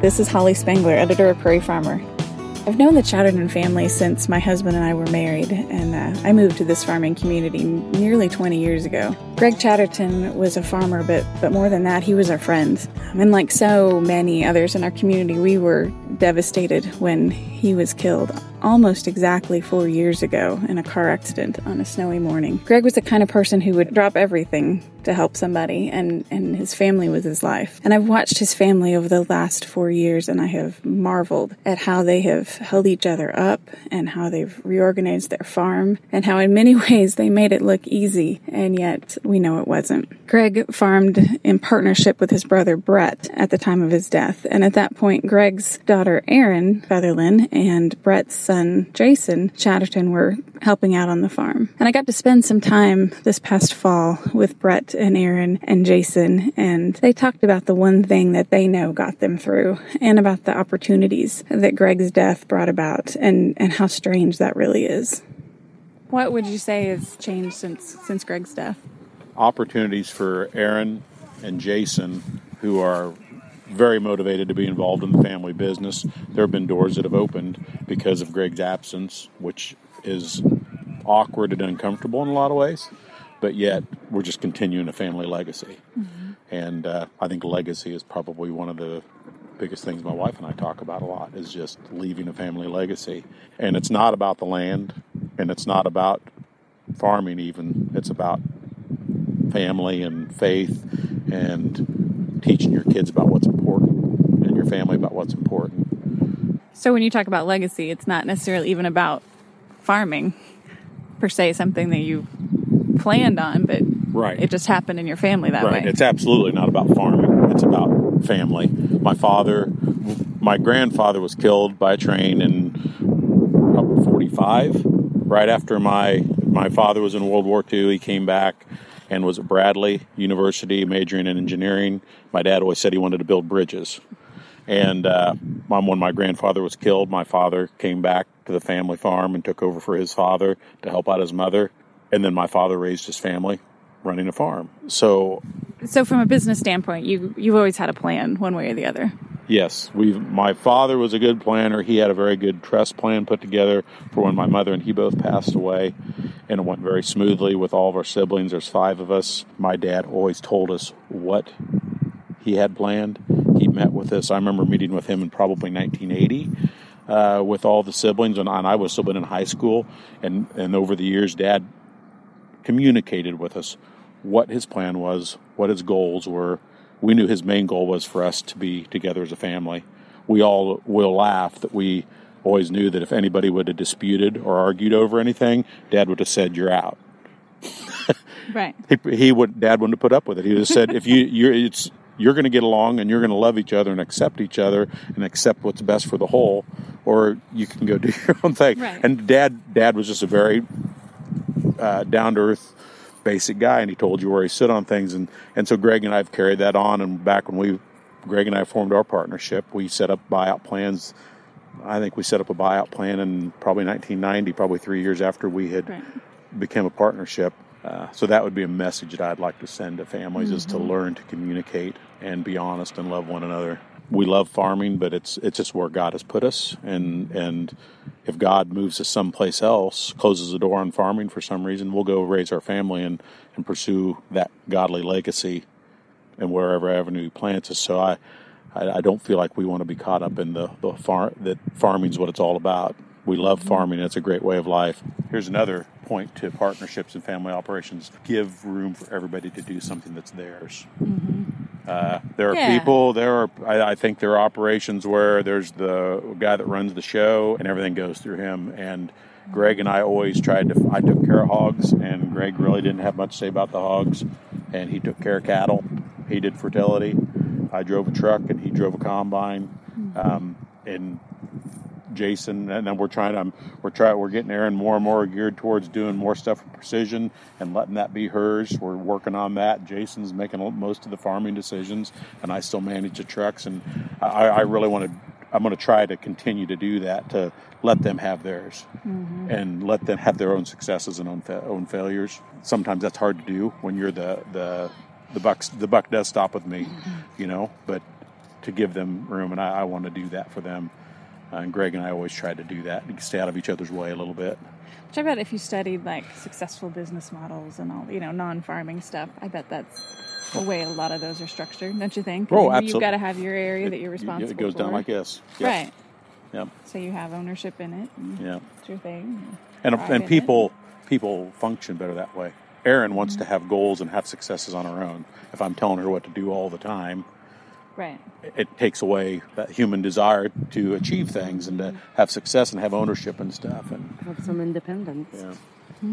This is Holly Spangler, editor of Prairie Farmer. I've known the Chatterton family since my husband and I were married, and uh, I moved to this farming community nearly 20 years ago. Greg Chatterton was a farmer, but, but more than that, he was our friend. And like so many others in our community, we were devastated when he was killed almost exactly four years ago in a car accident on a snowy morning. Greg was the kind of person who would drop everything to help somebody, and, and his family was his life. And I've watched his family over the last four years, and I have marveled at how they have held each other up and how they've reorganized their farm, and how in many ways they made it look easy, and yet we know it wasn't. Greg farmed in partnership with his brother Brett at the time of his death, and at that point, Greg's daughter Erin Featherlin and Brett's son Jason Chatterton were helping out on the farm. And I got to spend some time this past fall with Brett and Erin and Jason, and they talked about the one thing that they know got them through and about the opportunities that Greg's death brought about and, and how strange that really is. What would you say has changed since since Greg's death? Opportunities for Erin and Jason, who are very motivated to be involved in the family business. There have been doors that have opened because of Greg's absence, which is awkward and uncomfortable in a lot of ways, but yet we're just continuing a family legacy. Mm-hmm. And uh, I think legacy is probably one of the biggest things my wife and I talk about a lot is just leaving a family legacy. And it's not about the land and it's not about farming even. It's about family and faith and teaching your kids about what's important and your family about what's important. So when you talk about legacy, it's not necessarily even about farming per se, something that you planned on, but right. it just happened in your family that right. way. It's absolutely not about farming. It's about family. My father, my grandfather was killed by a train in 45, right after my my father was in World War II. He came back and was at Bradley University, majoring in engineering. My dad always said he wanted to build bridges. And uh, when my grandfather was killed, my father came back to the family farm and took over for his father to help out his mother. And then my father raised his family running a farm. So, so from a business standpoint, you you've always had a plan, one way or the other. Yes, we. My father was a good planner. He had a very good trust plan put together for when my mother and he both passed away, and it went very smoothly with all of our siblings. There's five of us. My dad always told us what he had planned. He met with us. I remember meeting with him in probably 1980. Uh, with all the siblings, and, I was still in high school, and, and over the years, Dad communicated with us what his plan was, what his goals were. We knew his main goal was for us to be together as a family. We all will laugh that we always knew that if anybody would have disputed or argued over anything, Dad would have said, "You're out." right. He, he, would. Dad wouldn't have put up with it. He would have said, "If you, you're, it's you're going to get along and you're going to love each other and accept each other and accept what's best for the whole, or you can go do your own thing." Right. And Dad, Dad was just a very uh, down to earth, basic guy, and he told you where he stood on things. And and so Greg and I have carried that on. And back when we, Greg and I formed our partnership, we set up buyout plans. I think we set up a buyout plan in probably 1990, probably three years after we had right. became a partnership. Uh, so that would be a message that I'd like to send to families: mm-hmm. is to learn to communicate and be honest and love one another. We love farming, but it's it's just where God has put us, and and if God moves us someplace else, closes the door on farming for some reason, we'll go raise our family and and pursue that godly legacy, and wherever avenue He plants us. So I. I, I don't feel like we want to be caught up in the, the farm that farming is what it's all about. We love farming; it's a great way of life. Here's another point to partnerships and family operations: give room for everybody to do something that's theirs. Mm-hmm. Uh, there are Yeah. people. There are. I, I think there are operations where there's the guy that runs the show, and everything goes through him. And Greg and I always tried to. I took care of hogs, and Greg really didn't have much to say about the hogs, and he took care of cattle. He did fertility. I drove a truck, and he drove a combine. Um, and Jason, and then we're trying to we're trying we're getting Erin more and more geared towards doing more stuff with precision and letting that be hers. We're working on that. Jason's making most of the farming decisions, and I still manage the trucks. And I, I really want to. I'm going to try to continue to do that to let them have theirs mm-hmm. and let them have their own successes and own fa- own failures. Sometimes that's hard to do when you're the the the buck the buck does stop with me, mm-hmm. you know. But to give them room, and I, I want to do that for them. Uh, and Greg and I always try to do that, and stay out of each other's way a little bit. Which I bet if you studied like successful business models and all, you know, non-farming stuff, I bet that's the way a lot of those are structured, don't you think? Oh, I mean, absolutely. You've got to have your area that you're responsible for. It goes for. down like this. Right. Yep. So you have ownership in it. Yeah. It's your thing. And and it. people people function better that way. Erin wants Mm-hmm. to have goals and have successes on her own. If I'm telling her what to do all the time, Right. it takes away that human desire to achieve things and to have success and have ownership and stuff. And Have some independence. yeah.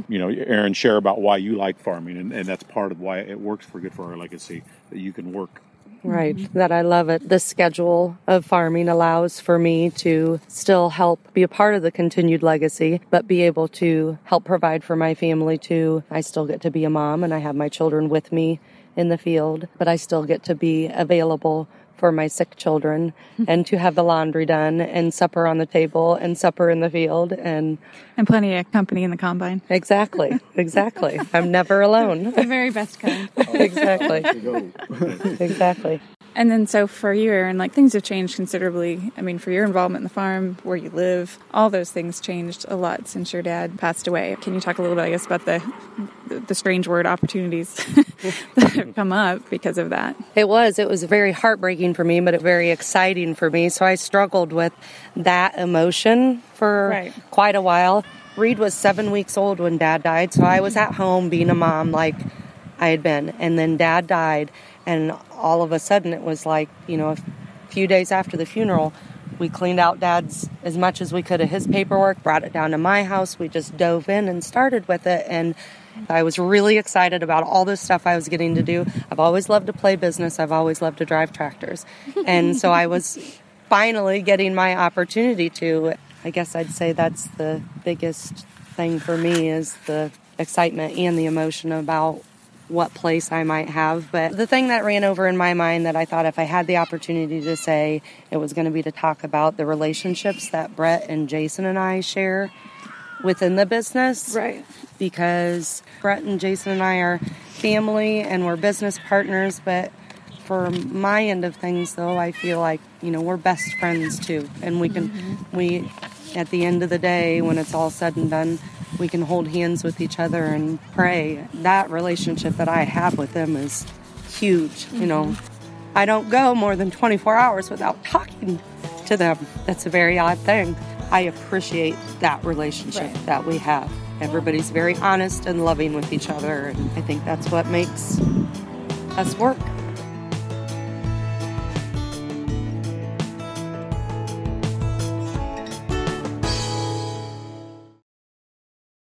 you know, Erin, share about why you like farming, and, and that's part of why it works for Good for Our Legacy. That you can work. Right, that I love it. The schedule of farming allows for me to still help be a part of the continued legacy, but be able to help provide for my family too. I still get to be a mom and I have my children with me in the field, but I still get to be available for my sick children and to have the laundry done and supper on the table and supper in the field and And plenty of company in the combine. exactly, exactly. I'm never alone. The very best kind. exactly. Exactly. And then, so for you, Erin, like things have changed considerably. I mean, for your involvement in the farm, where you live, all those things changed a lot since your dad passed away. Can you talk a little bit, I guess, about the the, strange word opportunities that have come up because of that? It was. It was very heartbreaking for me, but very exciting for me. So I struggled with that emotion for Right. quite a while. Reed was seven weeks old when dad died, so I was at home being a mom like I had been. And then dad died, and all of a sudden it was like, you know, a few days after the funeral, we cleaned out dad's as much as we could of his paperwork, brought it down to my house. We just dove in and started with it. And I was really excited about all this stuff I was getting to do. I've always loved to play business, I've always loved to drive tractors. And so I was finally getting my opportunity to. I guess I'd say that's the biggest thing for me is the excitement and the emotion about what place I might have. But the thing that ran over in my mind that I thought if I had the opportunity to say, it was going to be to talk about the relationships that Brett and Jason and I share within the business Right. because Brett and Jason and I are family and we're business partners, but for my end of things though, I feel like, you know, we're best friends too. And we can mm-hmm. we at the end of the day when it's all said and done, we can hold hands with each other and pray. That relationship that I have with them is huge, you know. I don't go more than 24 hours without talking to them. That's a very odd thing. I appreciate that relationship Right. that we have. Everybody's very honest and loving with each other, and I think that's what makes us work.